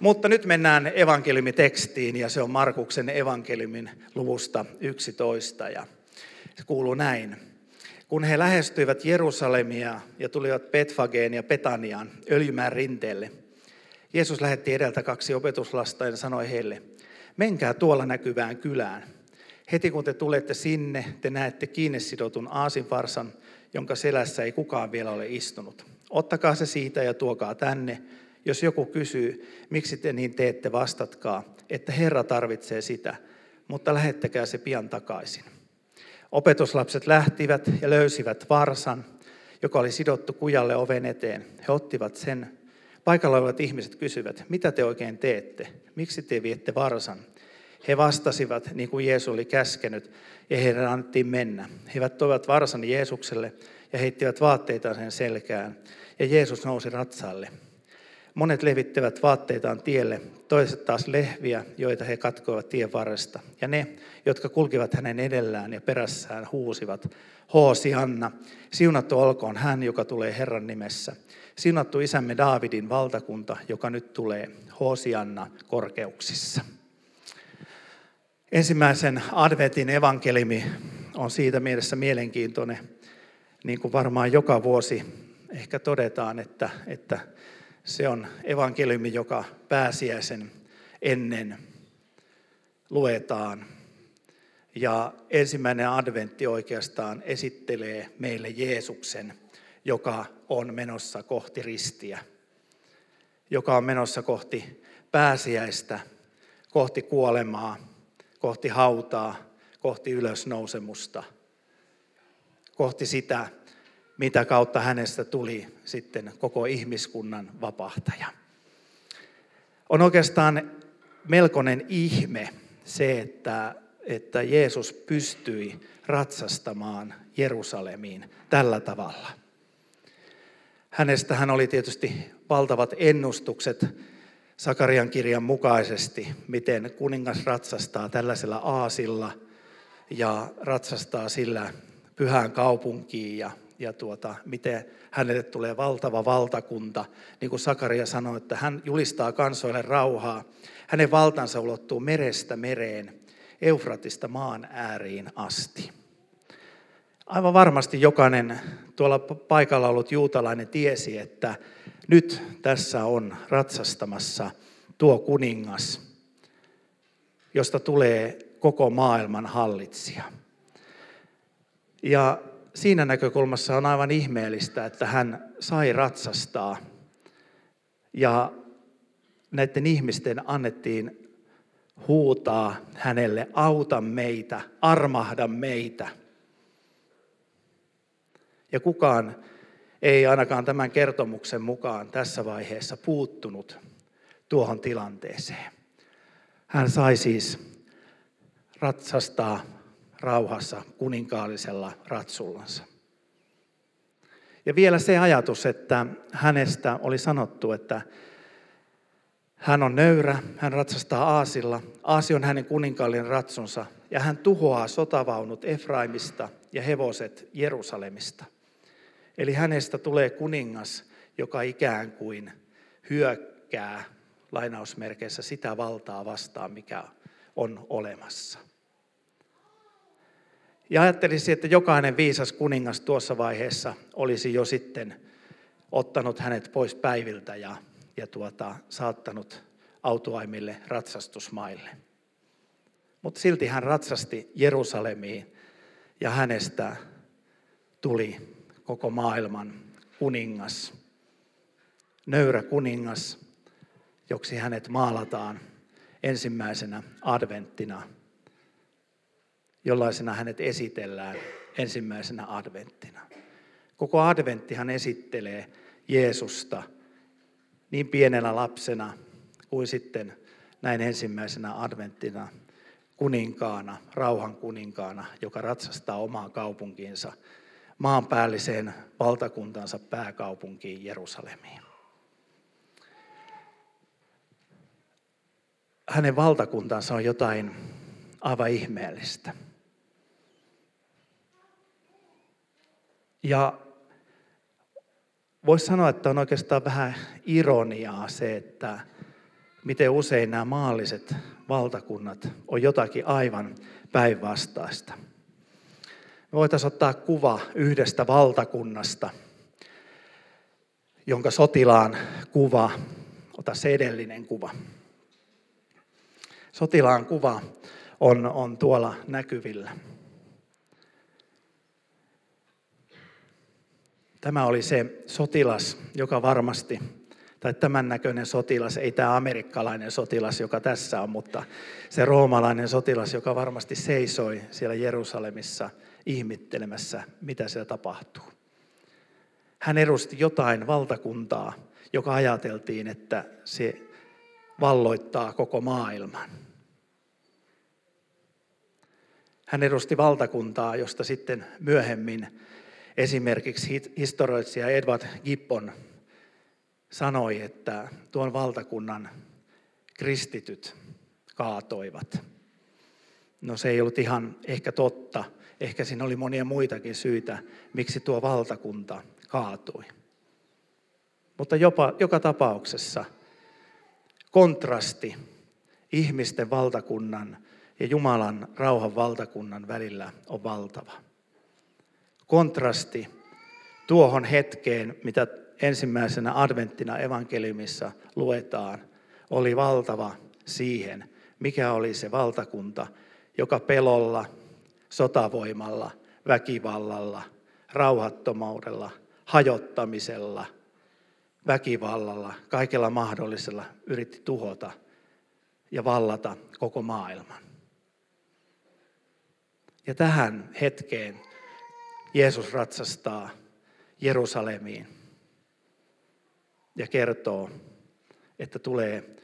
Mutta nyt mennään evankeliumitekstiin ja se on Markuksen evankeliumin luvusta 11 ja se kuuluu näin. Kun he lähestyivät Jerusalemia ja tulivat Betfageen ja Petaniaan öljymään rinteelle, Jeesus lähetti edeltä kaksi opetuslasta ja sanoi heille, menkää tuolla näkyvään kylään. Heti kun te tulette sinne, te näette kiinni sidotun aasinvarsan, jonka selässä ei kukaan vielä ole istunut. Ottakaa se siitä ja tuokaa tänne. Jos joku kysyy, miksi te niin teette, vastatkaa, että Herra tarvitsee sitä, mutta lähettäkää se pian takaisin. Opetuslapset lähtivät ja löysivät varsan, joka oli sidottu kujalle oven eteen. He ottivat sen. Paikalla olevat ihmiset kysyvät, mitä te oikein teette? Miksi te viette varsan? He vastasivat, niin kuin Jeesus oli käskenyt, ja heidän annettiin mennä. He toivat varsan Jeesukselle ja heittivät vaatteita sen selkään, ja Jeesus nousi ratsaalle. Monet levittävät vaatteitaan tielle, toiset taas lehviä, joita he katkoivat tien varresta. Ja ne, jotka kulkivat hänen edellään ja perässään, huusivat, Hoosi Anna, siunattu olkoon hän, joka tulee Herran nimessä. Siunattu isämme Daavidin valtakunta, joka nyt tulee, Hoosi Anna korkeuksissa. Ensimmäisen adventin evankelimi on siitä mielessä mielenkiintoinen, niin kuin varmaan joka vuosi ehkä todetaan, että, että se on evankeliumi, joka pääsiäisen ennen luetaan. Ja ensimmäinen adventti oikeastaan esittelee meille Jeesuksen, joka on menossa kohti ristiä, joka on menossa kohti pääsiäistä, kohti kuolemaa, kohti hautaa, kohti ylösnousemusta, kohti sitä, mitä kautta hänestä tuli sitten koko ihmiskunnan vapahtaja. On oikeastaan melkoinen ihme se, että, että Jeesus pystyi ratsastamaan Jerusalemiin tällä tavalla. Hänestä hän oli tietysti valtavat ennustukset Sakarian kirjan mukaisesti, miten kuningas ratsastaa tällaisella aasilla ja ratsastaa sillä pyhään kaupunkiin ja ja tuota, miten hänelle tulee valtava valtakunta. Niin kuin Sakaria sanoi, että hän julistaa kansoille rauhaa. Hänen valtansa ulottuu merestä mereen, Eufratista maan ääriin asti. Aivan varmasti jokainen tuolla paikalla ollut juutalainen tiesi, että nyt tässä on ratsastamassa tuo kuningas, josta tulee koko maailman hallitsija. Ja siinä näkökulmassa on aivan ihmeellistä, että hän sai ratsastaa ja näiden ihmisten annettiin huutaa hänelle, auta meitä, armahda meitä. Ja kukaan ei ainakaan tämän kertomuksen mukaan tässä vaiheessa puuttunut tuohon tilanteeseen. Hän sai siis ratsastaa rauhassa kuninkaallisella ratsullansa. Ja vielä se ajatus, että hänestä oli sanottu, että hän on nöyrä, hän ratsastaa Aasilla, Aasi on hänen kuninkaallinen ratsunsa, ja hän tuhoaa sotavaunut Efraimista ja hevoset Jerusalemista. Eli hänestä tulee kuningas, joka ikään kuin hyökkää lainausmerkeissä sitä valtaa vastaan, mikä on olemassa. Ja ajattelisin, että jokainen viisas kuningas tuossa vaiheessa olisi jo sitten ottanut hänet pois päiviltä ja, ja tuota, saattanut autoaimille ratsastusmaille. Mutta silti hän ratsasti Jerusalemiin ja hänestä tuli koko maailman kuningas, nöyrä kuningas, joksi hänet maalataan ensimmäisenä adventtina jollaisena hänet esitellään ensimmäisenä adventtina. Koko adventtihan esittelee Jeesusta niin pienenä lapsena kuin sitten näin ensimmäisenä adventtina kuninkaana, rauhan kuninkaana, joka ratsastaa omaa kaupunkiinsa, maanpäälliseen valtakuntansa pääkaupunkiin Jerusalemiin. Hänen valtakuntansa on jotain aivan ihmeellistä. Ja voisi sanoa, että on oikeastaan vähän ironiaa se, että miten usein nämä maalliset valtakunnat on jotakin aivan päinvastaista. Me voitaisiin ottaa kuva yhdestä valtakunnasta, jonka sotilaan kuva, ota se edellinen kuva. Sotilaan kuva on, on tuolla näkyvillä. Tämä oli se sotilas, joka varmasti, tai tämän näköinen sotilas, ei tämä amerikkalainen sotilas, joka tässä on, mutta se roomalainen sotilas, joka varmasti seisoi siellä Jerusalemissa ihmittelemässä, mitä siellä tapahtuu. Hän edusti jotain valtakuntaa, joka ajateltiin, että se valloittaa koko maailman. Hän edusti valtakuntaa, josta sitten myöhemmin Esimerkiksi historioitsija Edward Gibbon sanoi, että tuon valtakunnan kristityt kaatoivat. No se ei ollut ihan ehkä totta. Ehkä siinä oli monia muitakin syitä, miksi tuo valtakunta kaatui. Mutta jopa, joka tapauksessa kontrasti ihmisten valtakunnan ja Jumalan rauhan valtakunnan välillä on valtava kontrasti tuohon hetkeen, mitä ensimmäisenä adventtina evankeliumissa luetaan, oli valtava siihen, mikä oli se valtakunta, joka pelolla, sotavoimalla, väkivallalla, rauhattomuudella, hajottamisella, väkivallalla, kaikella mahdollisella yritti tuhota ja vallata koko maailman. Ja tähän hetkeen Jeesus ratsastaa Jerusalemiin ja kertoo, että tulee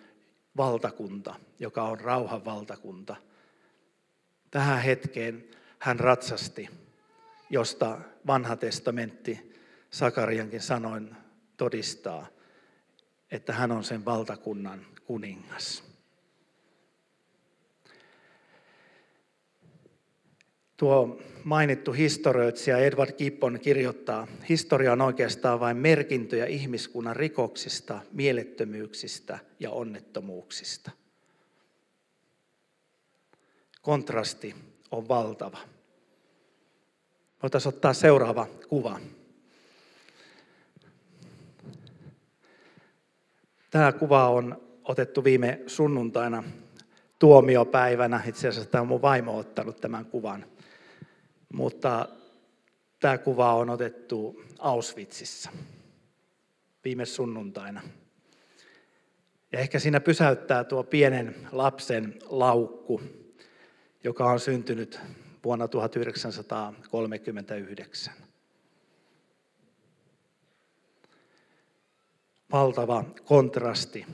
valtakunta, joka on rauhan valtakunta. Tähän hetkeen hän ratsasti, josta vanha testamentti Sakariankin sanoin todistaa, että hän on sen valtakunnan kuningas. Tuo mainittu historioitsija Edward Gibbon kirjoittaa, historia on oikeastaan vain merkintöjä ihmiskunnan rikoksista, mielettömyyksistä ja onnettomuuksista. Kontrasti on valtava. Voitaisiin ottaa seuraava kuva. Tämä kuva on otettu viime sunnuntaina tuomiopäivänä. Itse asiassa tämä on mun vaimo ottanut tämän kuvan. Mutta tämä kuva on otettu Auschwitzissa viime sunnuntaina. Ja ehkä siinä pysäyttää tuo pienen lapsen laukku, joka on syntynyt vuonna 1939. Valtava kontrasti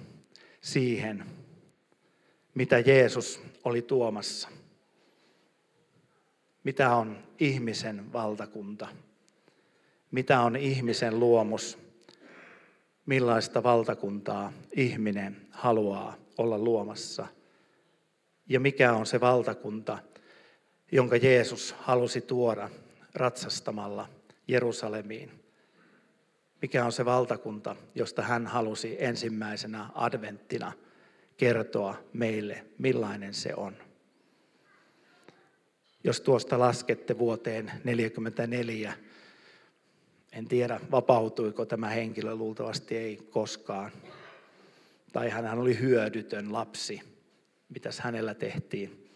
siihen, mitä Jeesus oli tuomassa – mitä on ihmisen valtakunta, mitä on ihmisen luomus, millaista valtakuntaa ihminen haluaa olla luomassa ja mikä on se valtakunta, jonka Jeesus halusi tuoda ratsastamalla Jerusalemiin. Mikä on se valtakunta, josta hän halusi ensimmäisenä adventtina kertoa meille, millainen se on. Jos tuosta laskette vuoteen 1944, en tiedä vapautuiko tämä henkilö, luultavasti ei koskaan. Tai hän oli hyödytön lapsi. Mitäs hänellä tehtiin?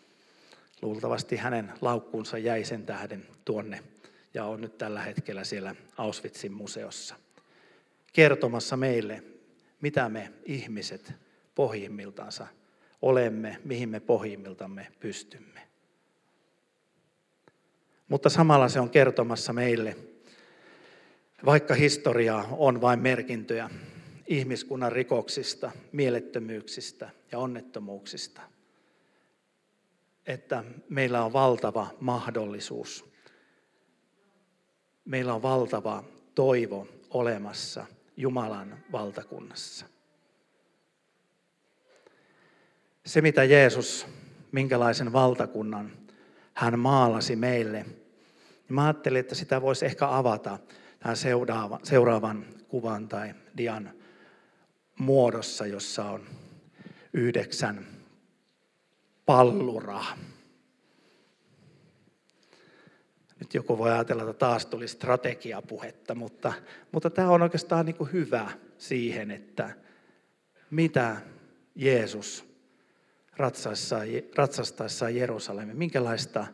Luultavasti hänen laukkuunsa jäi sen tähden tuonne ja on nyt tällä hetkellä siellä Auschwitzin museossa. Kertomassa meille, mitä me ihmiset pohjimmiltansa olemme, mihin me pohjimmiltamme pystymme. Mutta samalla se on kertomassa meille, vaikka historia on vain merkintöjä ihmiskunnan rikoksista, mielettömyyksistä ja onnettomuuksista, että meillä on valtava mahdollisuus. Meillä on valtava toivo olemassa Jumalan valtakunnassa. Se, mitä Jeesus, minkälaisen valtakunnan hän maalasi meille – niin mä ajattelin, että sitä voisi ehkä avata tämän seuraavan, seuraavan kuvan tai dian muodossa, jossa on yhdeksän palluraa. Nyt joku voi ajatella, että taas tuli strategiapuhetta, mutta, mutta tämä on oikeastaan niin kuin hyvä siihen, että mitä Jeesus ratsastaessaan Jerusalemin, minkälaista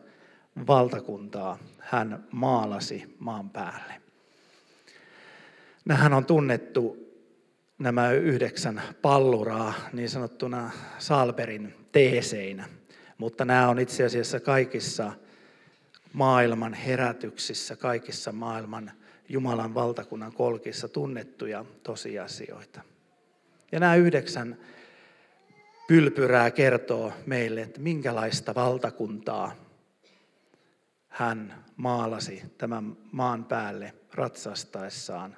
valtakuntaa hän maalasi maan päälle. Nämähän on tunnettu nämä yhdeksän palluraa niin sanottuna Salberin teeseinä, mutta nämä on itse asiassa kaikissa maailman herätyksissä, kaikissa maailman Jumalan valtakunnan kolkissa tunnettuja tosiasioita. Ja nämä yhdeksän pylpyrää kertoo meille, että minkälaista valtakuntaa hän maalasi tämän maan päälle ratsastaessaan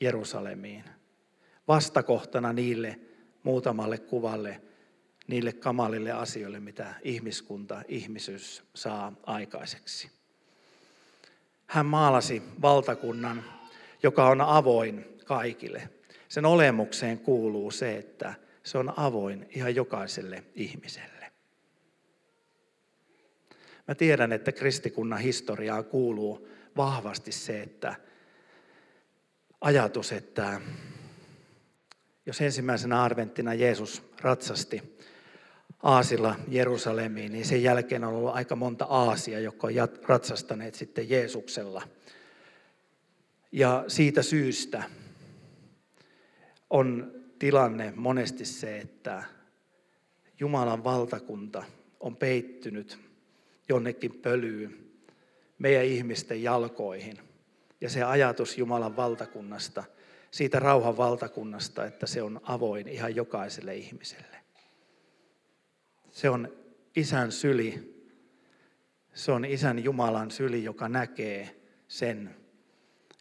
Jerusalemiin. Vastakohtana niille muutamalle kuvalle, niille kamalille asioille, mitä ihmiskunta, ihmisyys saa aikaiseksi. Hän maalasi valtakunnan, joka on avoin kaikille. Sen olemukseen kuuluu se, että se on avoin ihan jokaiselle ihmiselle. Mä tiedän, että kristikunnan historiaan kuuluu vahvasti se, että ajatus, että jos ensimmäisenä arventtina Jeesus ratsasti Aasilla Jerusalemiin, niin sen jälkeen on ollut aika monta Aasia, jotka on ratsastaneet sitten Jeesuksella. Ja siitä syystä on tilanne monesti se, että Jumalan valtakunta on peittynyt jonnekin pölyyn meidän ihmisten jalkoihin. Ja se ajatus Jumalan valtakunnasta, siitä rauhan valtakunnasta, että se on avoin ihan jokaiselle ihmiselle. Se on isän syli, se on isän Jumalan syli, joka näkee sen,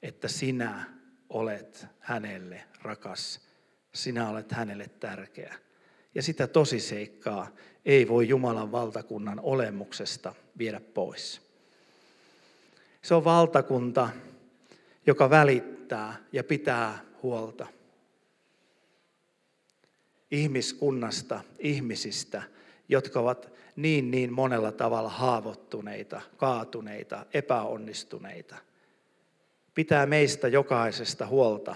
että sinä olet hänelle rakas sinä olet hänelle tärkeä. Ja sitä tosiseikkaa ei voi Jumalan valtakunnan olemuksesta viedä pois. Se on valtakunta, joka välittää ja pitää huolta ihmiskunnasta, ihmisistä, jotka ovat niin niin monella tavalla haavoittuneita, kaatuneita, epäonnistuneita. Pitää meistä jokaisesta huolta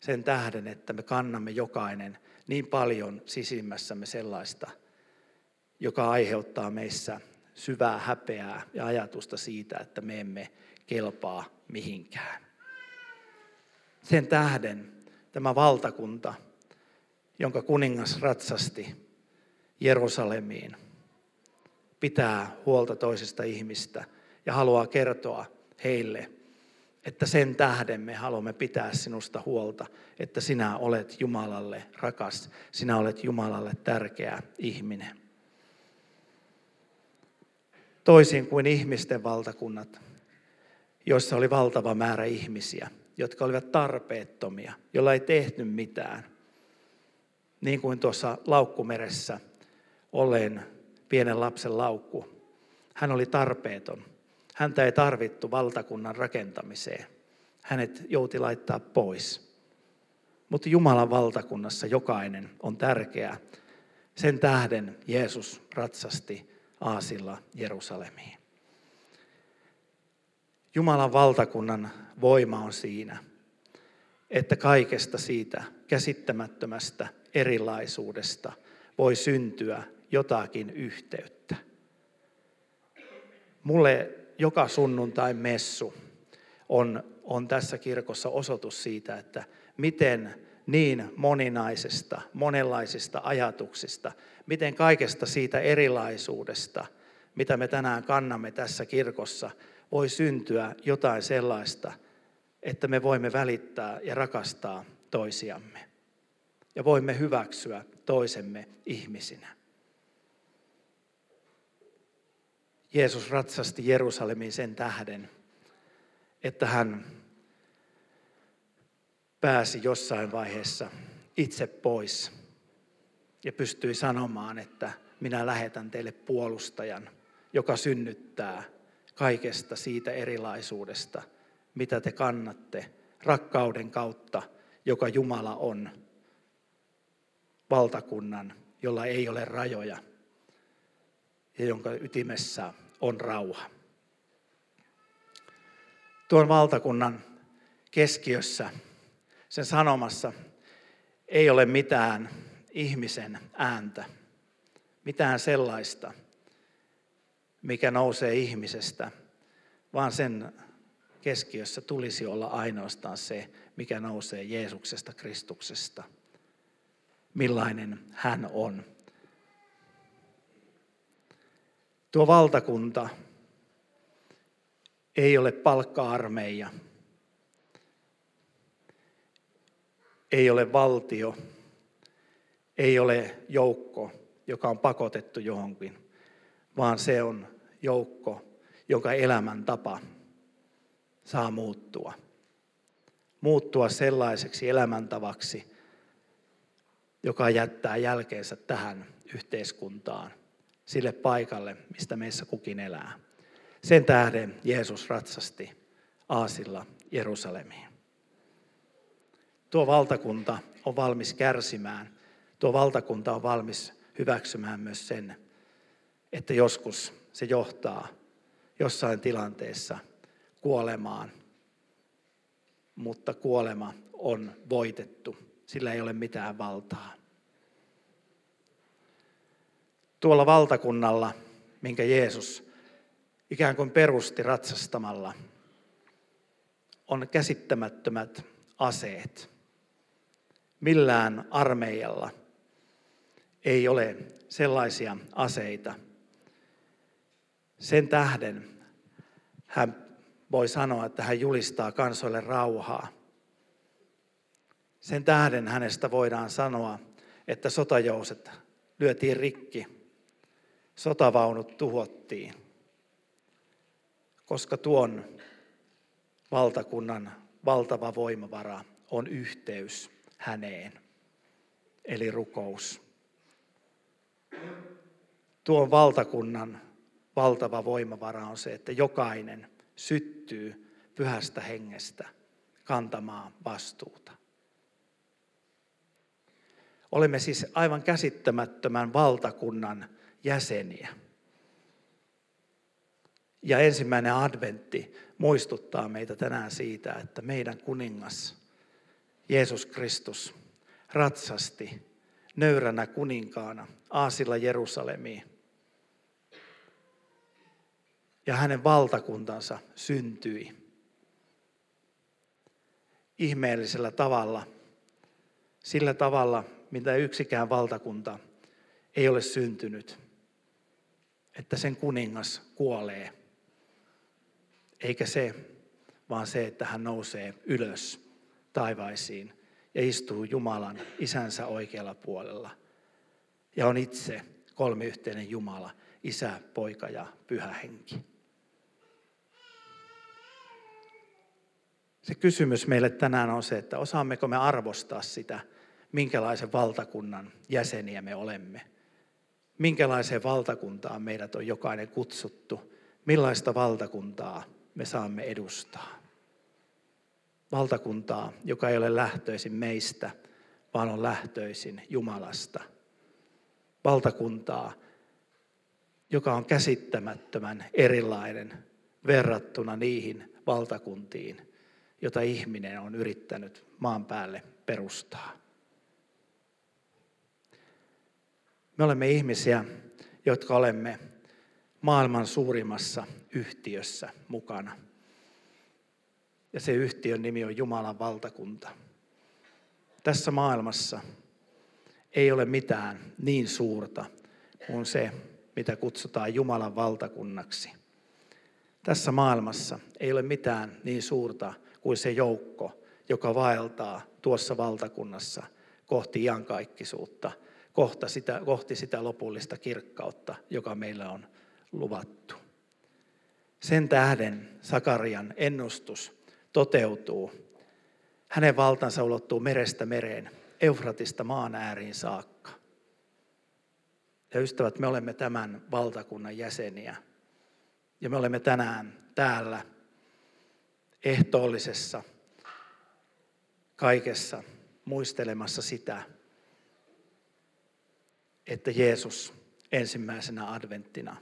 sen tähden, että me kannamme jokainen niin paljon sisimmässämme sellaista, joka aiheuttaa meissä syvää häpeää ja ajatusta siitä, että me emme kelpaa mihinkään. Sen tähden tämä valtakunta, jonka kuningas ratsasti Jerusalemiin, pitää huolta toisesta ihmistä ja haluaa kertoa heille että sen tähden me haluamme pitää sinusta huolta, että sinä olet Jumalalle rakas, sinä olet Jumalalle tärkeä ihminen. Toisin kuin ihmisten valtakunnat, joissa oli valtava määrä ihmisiä, jotka olivat tarpeettomia, joilla ei tehty mitään. Niin kuin tuossa laukkumeressä olen pienen lapsen laukku. Hän oli tarpeeton. Häntä ei tarvittu valtakunnan rakentamiseen. Hänet jouti laittaa pois. Mutta Jumalan valtakunnassa jokainen on tärkeä. Sen tähden Jeesus ratsasti aasilla Jerusalemiin. Jumalan valtakunnan voima on siinä, että kaikesta siitä käsittämättömästä erilaisuudesta voi syntyä jotakin yhteyttä. Mulle joka sunnuntai messu on, on tässä kirkossa osoitus siitä, että miten niin moninaisesta, monenlaisista ajatuksista, miten kaikesta siitä erilaisuudesta, mitä me tänään kannamme tässä kirkossa, voi syntyä jotain sellaista, että me voimme välittää ja rakastaa toisiamme. Ja voimme hyväksyä toisemme ihmisinä. Jeesus ratsasti Jerusalemiin sen tähden, että hän pääsi jossain vaiheessa itse pois ja pystyi sanomaan, että minä lähetän teille puolustajan, joka synnyttää kaikesta siitä erilaisuudesta, mitä te kannatte rakkauden kautta, joka Jumala on valtakunnan, jolla ei ole rajoja ja jonka ytimessä on rauha. Tuon valtakunnan keskiössä, sen sanomassa, ei ole mitään ihmisen ääntä, mitään sellaista, mikä nousee ihmisestä, vaan sen keskiössä tulisi olla ainoastaan se, mikä nousee Jeesuksesta Kristuksesta. Millainen hän on. Tuo valtakunta ei ole palkka-armeija, ei ole valtio, ei ole joukko, joka on pakotettu johonkin, vaan se on joukko, jonka elämäntapa saa muuttua. Muuttua sellaiseksi elämäntavaksi, joka jättää jälkeensä tähän yhteiskuntaan, sille paikalle, mistä meissä kukin elää. Sen tähden Jeesus ratsasti aasilla Jerusalemiin. Tuo valtakunta on valmis kärsimään. Tuo valtakunta on valmis hyväksymään myös sen, että joskus se johtaa jossain tilanteessa kuolemaan. Mutta kuolema on voitettu. Sillä ei ole mitään valtaa. Tuolla valtakunnalla, minkä Jeesus ikään kuin perusti ratsastamalla, on käsittämättömät aseet. Millään armeijalla ei ole sellaisia aseita. Sen tähden hän voi sanoa, että hän julistaa kansoille rauhaa. Sen tähden hänestä voidaan sanoa, että sotajouset lyötiin rikki, sotavaunut tuhottiin, koska tuon valtakunnan valtava voimavara on yhteys häneen, eli rukous. Tuon valtakunnan valtava voimavara on se, että jokainen syttyy pyhästä hengestä kantamaan vastuuta. Olemme siis aivan käsittämättömän valtakunnan jäseniä. Ja ensimmäinen adventti muistuttaa meitä tänään siitä, että meidän kuningas Jeesus Kristus ratsasti nöyränä kuninkaana aasilla Jerusalemiin. Ja hänen valtakuntansa syntyi ihmeellisellä tavalla, sillä tavalla, mitä yksikään valtakunta ei ole syntynyt, että sen kuningas kuolee. Eikä se, vaan se, että hän nousee ylös taivaisiin ja istuu Jumalan isänsä oikealla puolella. Ja on itse kolmiyhteinen Jumala, isä, poika ja pyhä henki. Se kysymys meille tänään on se, että osaammeko me arvostaa sitä, minkälaisen valtakunnan jäseniä me olemme. Minkälaiseen valtakuntaan meidät on jokainen kutsuttu. Millaista valtakuntaa me saamme edustaa valtakuntaa, joka ei ole lähtöisin meistä, vaan on lähtöisin Jumalasta. Valtakuntaa, joka on käsittämättömän erilainen verrattuna niihin valtakuntiin, jota ihminen on yrittänyt maan päälle perustaa. Me olemme ihmisiä, jotka olemme maailman suurimmassa yhtiössä mukana – ja se yhtiön nimi on Jumalan valtakunta. Tässä maailmassa ei ole mitään niin suurta kuin se, mitä kutsutaan Jumalan valtakunnaksi. Tässä maailmassa ei ole mitään niin suurta kuin se joukko, joka vaeltaa tuossa valtakunnassa kohti iankaikkisuutta, kohta sitä, kohti sitä lopullista kirkkautta, joka meillä on luvattu. Sen tähden Sakarian ennustus toteutuu. Hänen valtansa ulottuu merestä mereen, Eufratista maan ääriin saakka. Ja ystävät, me olemme tämän valtakunnan jäseniä. Ja me olemme tänään täällä ehtoollisessa kaikessa muistelemassa sitä, että Jeesus ensimmäisenä adventtina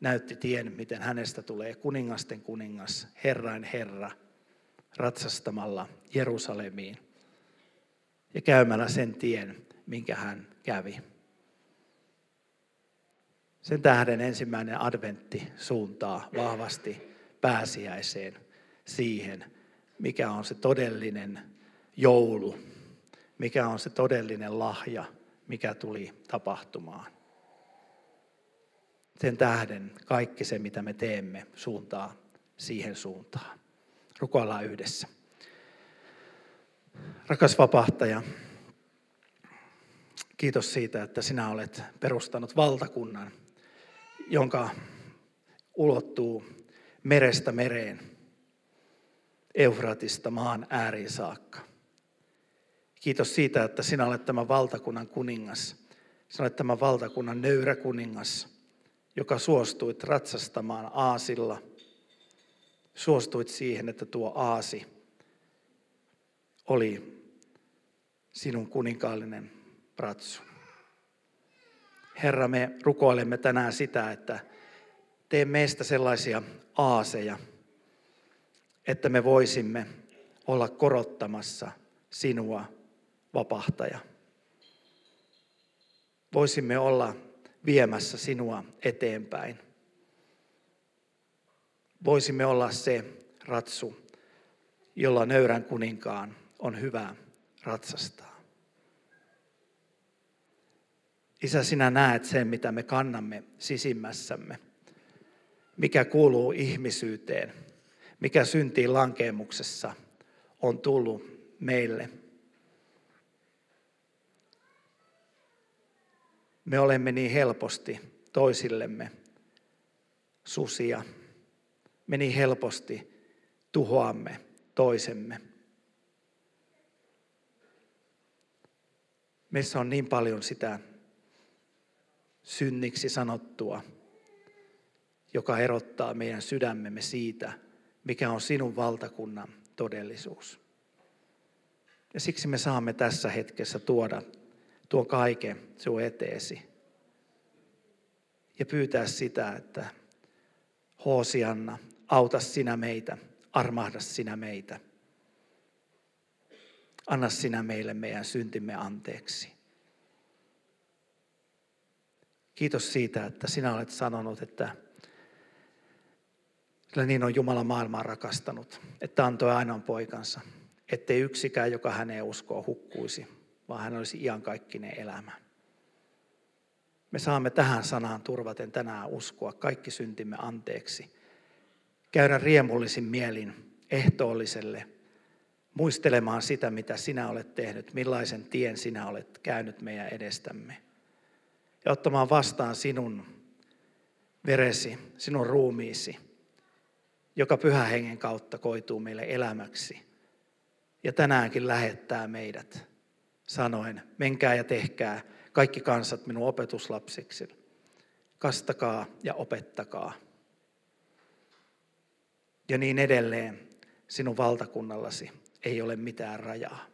näytti tien, miten hänestä tulee kuningasten kuningas, Herrain Herra, ratsastamalla Jerusalemiin ja käymällä sen tien, minkä hän kävi. Sen tähden ensimmäinen adventti suuntaa vahvasti pääsiäiseen siihen, mikä on se todellinen joulu, mikä on se todellinen lahja, mikä tuli tapahtumaan. Sen tähden kaikki se, mitä me teemme, suuntaa siihen suuntaan. Rukoillaan yhdessä. Rakas vapahtaja, kiitos siitä, että sinä olet perustanut valtakunnan, jonka ulottuu merestä mereen, Eufratista maan ääriin saakka. Kiitos siitä, että sinä olet tämän valtakunnan kuningas. Sinä olet tämän valtakunnan nöyrä kuningas, joka suostuit ratsastamaan aasilla. Suostuit siihen, että tuo aasi oli sinun kuninkaallinen ratsu. Herra, me rukoilemme tänään sitä, että tee meistä sellaisia aaseja, että me voisimme olla korottamassa sinua, vapahtaja. Voisimme olla viemässä sinua eteenpäin. Voisimme olla se ratsu, jolla nöyrän kuninkaan on hyvä ratsastaa. Isä, sinä näet sen, mitä me kannamme sisimmässämme, mikä kuuluu ihmisyyteen, mikä syntiin lankeemuksessa on tullut meille. Me olemme niin helposti toisillemme susia. Me niin helposti tuhoamme toisemme. Meissä on niin paljon sitä synniksi sanottua, joka erottaa meidän sydämemme siitä, mikä on sinun valtakunnan todellisuus. Ja siksi me saamme tässä hetkessä tuoda tuon kaiken sinun eteesi ja pyytää sitä, että Hoosianna, auta sinä meitä, armahda sinä meitä. Anna sinä meille meidän syntimme anteeksi. Kiitos siitä, että sinä olet sanonut, että Kyllä niin on Jumala maailmaa rakastanut, että antoi ainoan poikansa, ettei yksikään, joka häneen uskoo, hukkuisi, vaan hän olisi iankaikkinen elämä. Me saamme tähän sanaan turvaten tänään uskoa kaikki syntimme anteeksi. Käydä riemullisin mielin ehtoolliselle, muistelemaan sitä, mitä sinä olet tehnyt, millaisen tien sinä olet käynyt meidän edestämme. Ja ottamaan vastaan sinun veresi, sinun ruumiisi, joka pyhä hengen kautta koituu meille elämäksi. Ja tänäänkin lähettää meidät sanoen, menkää ja tehkää kaikki kansat minun opetuslapsiksi. Kastakaa ja opettakaa. Ja niin edelleen sinun valtakunnallasi ei ole mitään rajaa.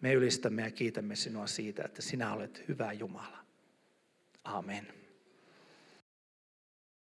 Me ylistämme ja kiitämme sinua siitä, että sinä olet hyvä Jumala. Amen.